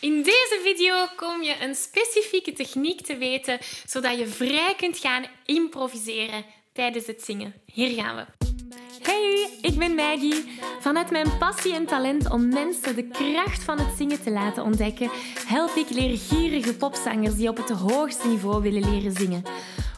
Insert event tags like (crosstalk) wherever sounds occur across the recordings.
In deze video kom je een specifieke techniek te weten, zodat je vrij kunt gaan improviseren tijdens het zingen. Hier gaan we. Hey, ik ben Maggie. Vanuit mijn passie en talent om mensen de kracht van het zingen te laten ontdekken, help ik leergierige popzangers die op het hoogste niveau willen leren zingen.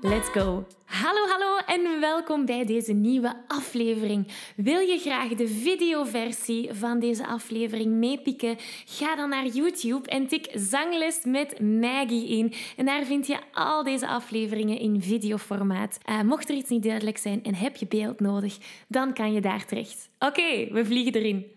Let's go! Hallo, hallo en welkom bij deze nieuwe aflevering. Wil je graag de videoversie van deze aflevering meepikken? Ga dan naar YouTube en tik Zangles met Maggie in. En daar vind je al deze afleveringen in videoformaat. Uh, mocht er iets niet duidelijk zijn en heb je beeld nodig, dan kan je daar terecht. Oké, we vliegen erin.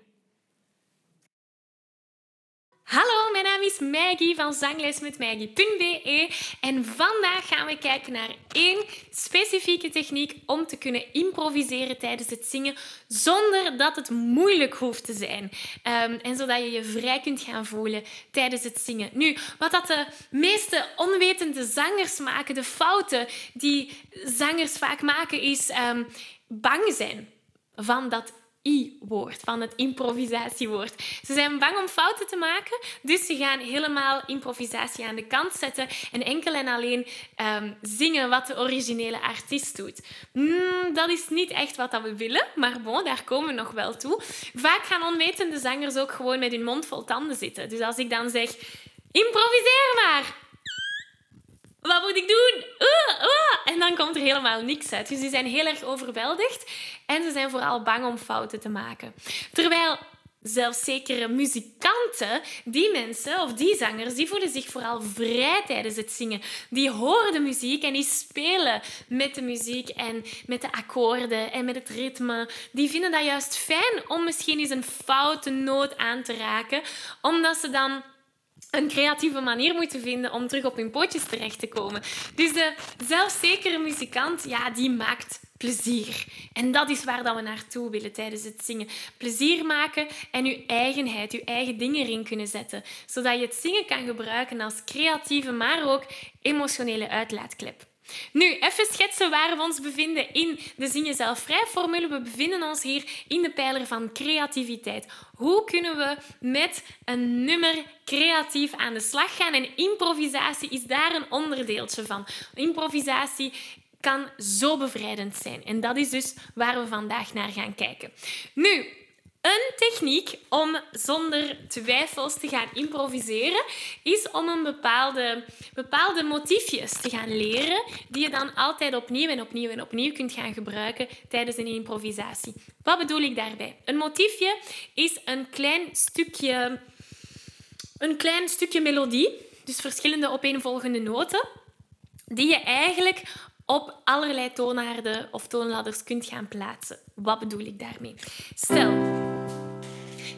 Naam is Maggie van zanglesmetmaggie.be en vandaag gaan we kijken naar één specifieke techniek om te kunnen improviseren tijdens het zingen zonder dat het moeilijk hoeft te zijn. Um, en zodat je je vrij kunt gaan voelen tijdens het zingen. Nu, wat dat de meeste onwetende zangers maken, de fouten die zangers vaak maken, is um, bang zijn van dat I-woord, van het improvisatiewoord. Ze zijn bang om fouten te maken, dus ze gaan helemaal improvisatie aan de kant zetten en enkel en alleen um, zingen wat de originele artiest doet. Mm, dat is niet echt wat we willen, maar bon, daar komen we nog wel toe. Vaak gaan onwetende zangers ook gewoon met hun mond vol tanden zitten. Dus als ik dan zeg, improviseer maar, wat moet ik doen? Dan komt er helemaal niks uit. Dus die zijn heel erg overweldigd en ze zijn vooral bang om fouten te maken. Terwijl zelfs zekere muzikanten, die mensen of die zangers, die voelen zich vooral vrij tijdens het zingen. Die horen de muziek en die spelen met de muziek en met de akkoorden en met het ritme. Die vinden dat juist fijn om misschien eens een foute noot aan te raken, omdat ze dan een creatieve manier moeten vinden om terug op hun pootjes terecht te komen. Dus de zelfzekere muzikant, ja, die maakt plezier. En dat is waar dat we naartoe willen tijdens het zingen. Plezier maken en je eigenheid, je eigen dingen erin kunnen zetten. Zodat je het zingen kan gebruiken als creatieve, maar ook emotionele uitlaatklep. Nu, even schetsen waar we ons bevinden in de Zing Jezelf Vrij-formule. We bevinden ons hier in de pijler van creativiteit. Hoe kunnen we met een nummer creatief aan de slag gaan? En improvisatie is daar een onderdeeltje van. Improvisatie kan zo bevrijdend zijn. En dat is dus waar we vandaag naar gaan kijken. Nu, een techniek om zonder twijfels te gaan improviseren is om een bepaalde, bepaalde motiefjes te gaan leren die je dan altijd opnieuw en opnieuw en opnieuw kunt gaan gebruiken tijdens een improvisatie. Wat bedoel ik daarbij? Een motiefje is een klein stukje, een klein stukje melodie, dus verschillende opeenvolgende noten, die je eigenlijk op allerlei toonaarden of toonladders kunt gaan plaatsen. Wat bedoel ik daarmee? Stel,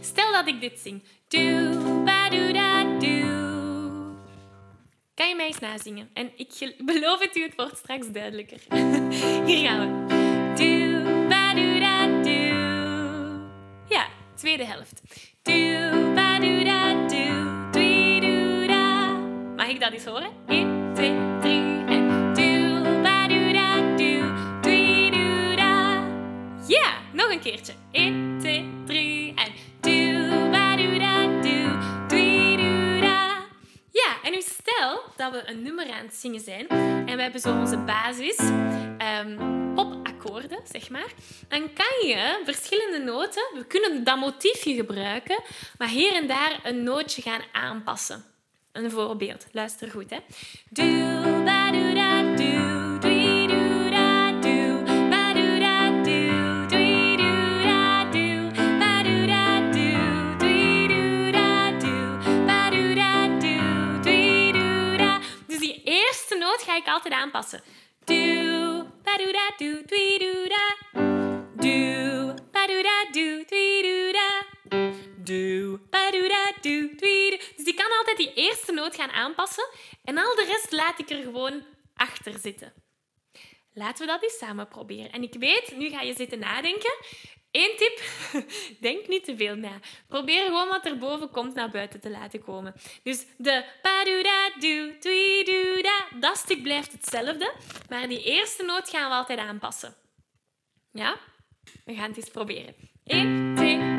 stel dat ik dit zing. Do, ba, do, da, do. Kan je mij eens nazingen? En ik beloof het u, het wordt straks duidelijker. (laughs) Hier gaan we. Do, ba, do, da, do. Ja, tweede helft. Do, ba, do, da, do. Dwee, do, da. Mag ik dat eens horen? 1, 2, 3 en Nog een keertje. 1, 2, 3 aan zingen zijn en we hebben zo onze basis um, popakkoorden, zeg maar. Dan kan je verschillende noten, we kunnen dat motiefje gebruiken, maar hier en daar een nootje gaan aanpassen. Een voorbeeld, luister goed hè. Al de rest laat ik er gewoon achter zitten. Laten we dat eens samen proberen. En ik weet, nu ga je zitten nadenken. Eén tip, (laughs) denk niet te veel na. Probeer gewoon wat er boven komt naar buiten te laten komen. Dus de pa do da do do da dat stuk blijft hetzelfde, maar die eerste noot gaan we altijd aanpassen. Ja? We gaan het eens proberen. 1, 2,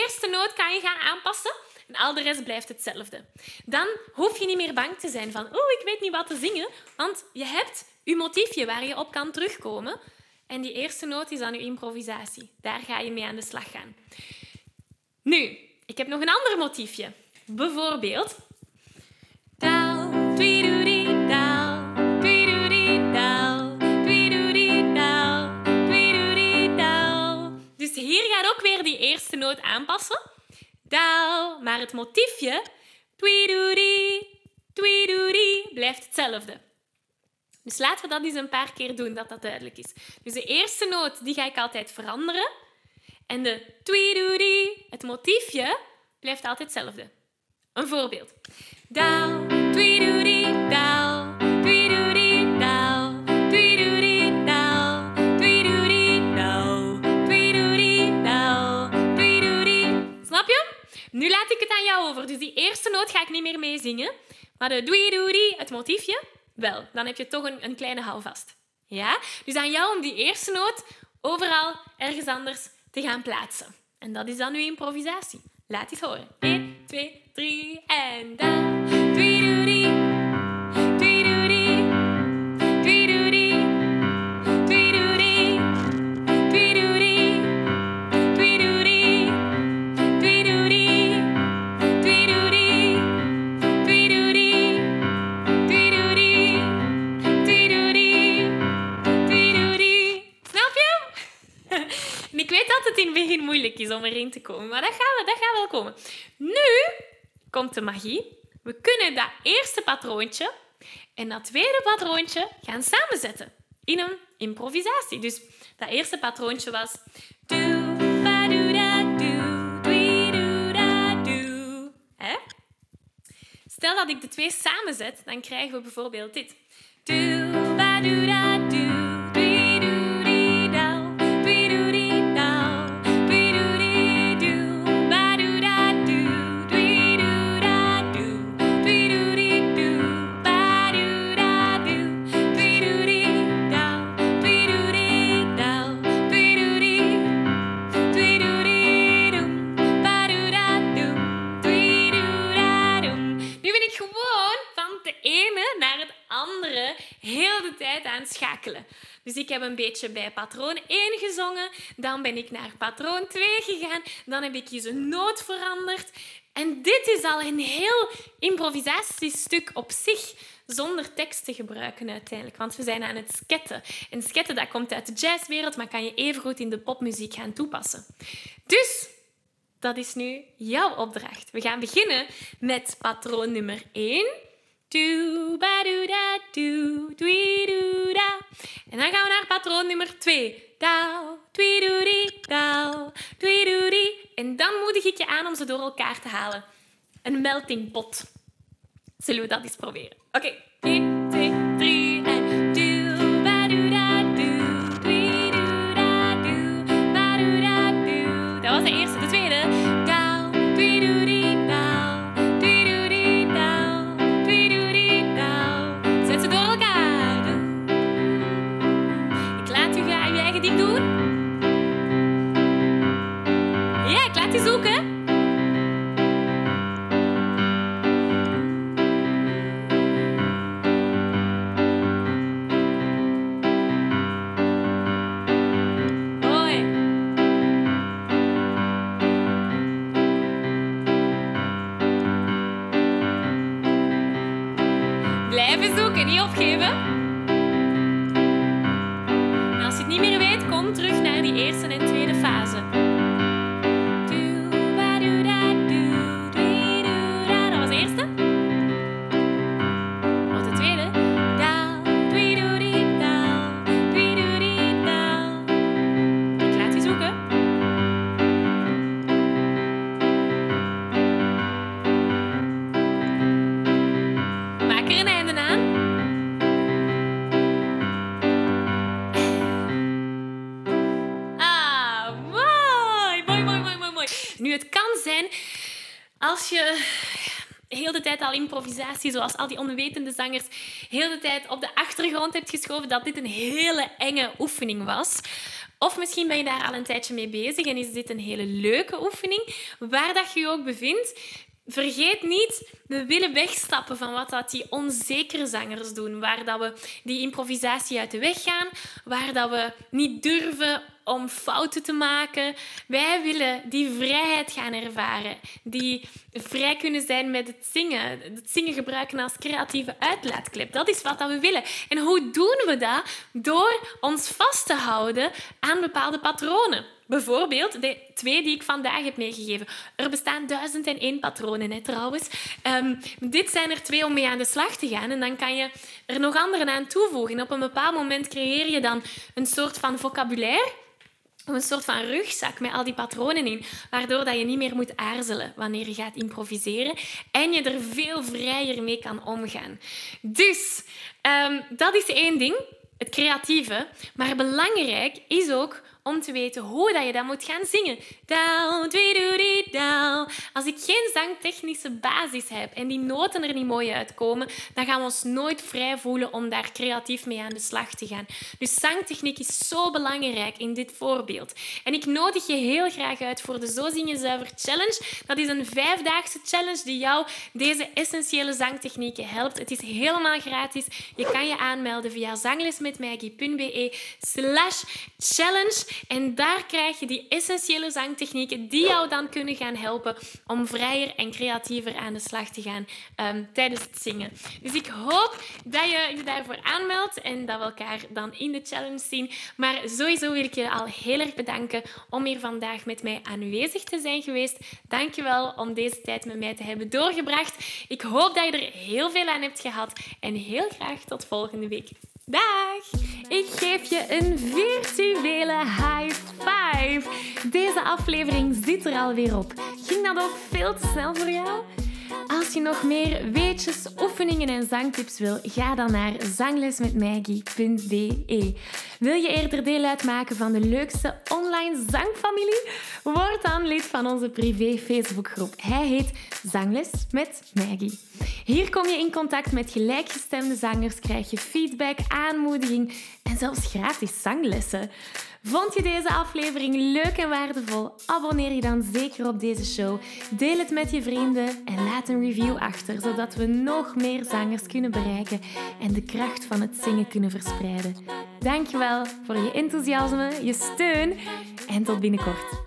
eerste noot kan je gaan aanpassen en al de rest blijft hetzelfde. Dan hoef je niet meer bang te zijn van, oh, ik weet niet wat te zingen, want je hebt je motiefje waar je op kan terugkomen. En die eerste noot is dan je improvisatie. Daar ga je mee aan de slag gaan. Nu, ik heb nog een ander motiefje. Bijvoorbeeld... die eerste noot aanpassen. Daal, maar het motiefje blijft hetzelfde. Dus laten we dat eens een paar keer doen, dat dat duidelijk is. Dus de eerste noot die ga ik altijd veranderen. En de tweedoodie, het motiefje, blijft altijd hetzelfde. Een voorbeeld. Daal, tweedoodie, niet meer meezingen. Maar de doei doei, het motiefje, wel. Dan heb je toch een, een kleine houvast. Ja? Dus aan jou om die eerste noot overal ergens anders te gaan plaatsen. En dat is dan uw improvisatie. Laat eens horen. 1, 2, 3 en moeilijk is om erin te komen. Maar dat gaan we, dat gaat wel komen. Nu komt de magie. We kunnen dat eerste patroontje en dat tweede patroontje gaan samenzetten in een improvisatie. Dus dat eerste patroontje was... Stel dat ik de twee samenzet, dan krijgen we bijvoorbeeld dit. Schakelen. Dus ik heb een beetje bij patroon 1 gezongen, dan ben ik naar patroon 2 gegaan, dan heb ik eens een noot veranderd. En dit is al een heel improvisatiestuk op zich, zonder tekst te gebruiken uiteindelijk. Want we zijn aan het sketten. En sketten dat komt uit de jazzwereld, maar kan je evengoed in de popmuziek gaan toepassen. Dus dat is nu jouw opdracht. We gaan beginnen met patroon nummer 1. Da. En dan gaan we naar patroon nummer 2. Daal, dwee, do, die, daal, dwee, do, die. En dan moedig ik je aan om ze door elkaar te halen. Een melting pot. Zullen we dat eens proberen? Oké, okay. Blijven Nu, het kan zijn als je heel de tijd al improvisatie, zoals al die onwetende zangers, heel de tijd op de achtergrond hebt geschoven, dat dit een hele enge oefening was. Of misschien ben je daar al een tijdje mee bezig en is dit een hele leuke oefening. Waar dat je je ook bevindt, vergeet niet, we willen wegstappen van wat dat die onzekere zangers doen. Waar dat we die improvisatie uit de weg gaan, waar dat we niet durven om fouten te maken. Wij willen die vrijheid gaan ervaren. Die vrij kunnen zijn met het zingen. Het zingen gebruiken als creatieve uitlaatklep. Dat is wat we willen. En hoe doen we dat? Door ons vast te houden aan bepaalde patronen. Bijvoorbeeld de twee die ik vandaag heb meegegeven. Er bestaan duizend en één patronen, hè, trouwens. Ehm, dit zijn er twee om mee aan de slag te gaan. En dan kan je er nog andere aan toevoegen. Op een bepaald moment creëer je dan een soort van vocabulaire een soort van rugzak met al die patronen in, waardoor dat je niet meer moet aarzelen wanneer je gaat improviseren en je er veel vrijer mee kan omgaan. Dus ehm, dat is één ding, het creatieve. Maar belangrijk is ook om te weten hoe dat je dat moet gaan zingen. Als ik geen zangtechnische basis heb en die noten er niet mooi uitkomen, dan gaan we ons nooit vrij voelen om daar creatief mee aan de slag te gaan. Dus zangtechniek is zo belangrijk in dit voorbeeld. En ik nodig je heel graag uit voor de Zo Zing Je Zuiver Challenge. Dat is een vijfdaagse challenge die jou deze essentiële zangtechnieken helpt. Het is helemaal gratis. Je kan je aanmelden via zanglesmetmaggie.be slash challenge. En daar krijg je die essentiële zangtechnieken die jou dan kunnen gaan helpen om vrijer en creatiever aan de slag te gaan ehm, tijdens het zingen. Dus ik hoop dat je je daarvoor aanmeldt en dat we elkaar dan in de challenge zien. Maar sowieso wil ik je al heel erg bedanken om hier vandaag met mij aanwezig te zijn geweest. Dank je wel om deze tijd met mij te hebben doorgebracht. Ik hoop dat je er heel veel aan hebt gehad en heel graag tot volgende week. Dag! Ik geef je een virtuele high five. Deze aflevering zit er alweer op. Ging dat ook veel te snel voor jou? Als je nog meer weetjes, oefeningen en zangtips wil, ga dan naar zanglesmetmaggie.be. Wil je eerder deel uitmaken van de leukste zangfamilie? Word dan lid van onze privé Facebookgroep. Hij heet Zangles met Maggie. Hier kom je in contact met gelijkgestemde zangers, krijg je feedback, aanmoediging en zelfs gratis zanglessen. Vond je deze aflevering leuk en waardevol? Abonneer je dan zeker op deze show. Deel het met je vrienden en laat een review achter, zodat we nog meer zangers kunnen bereiken en de kracht van het zingen kunnen verspreiden. Dankjewel voor je enthousiasme, je steun en tot binnenkort.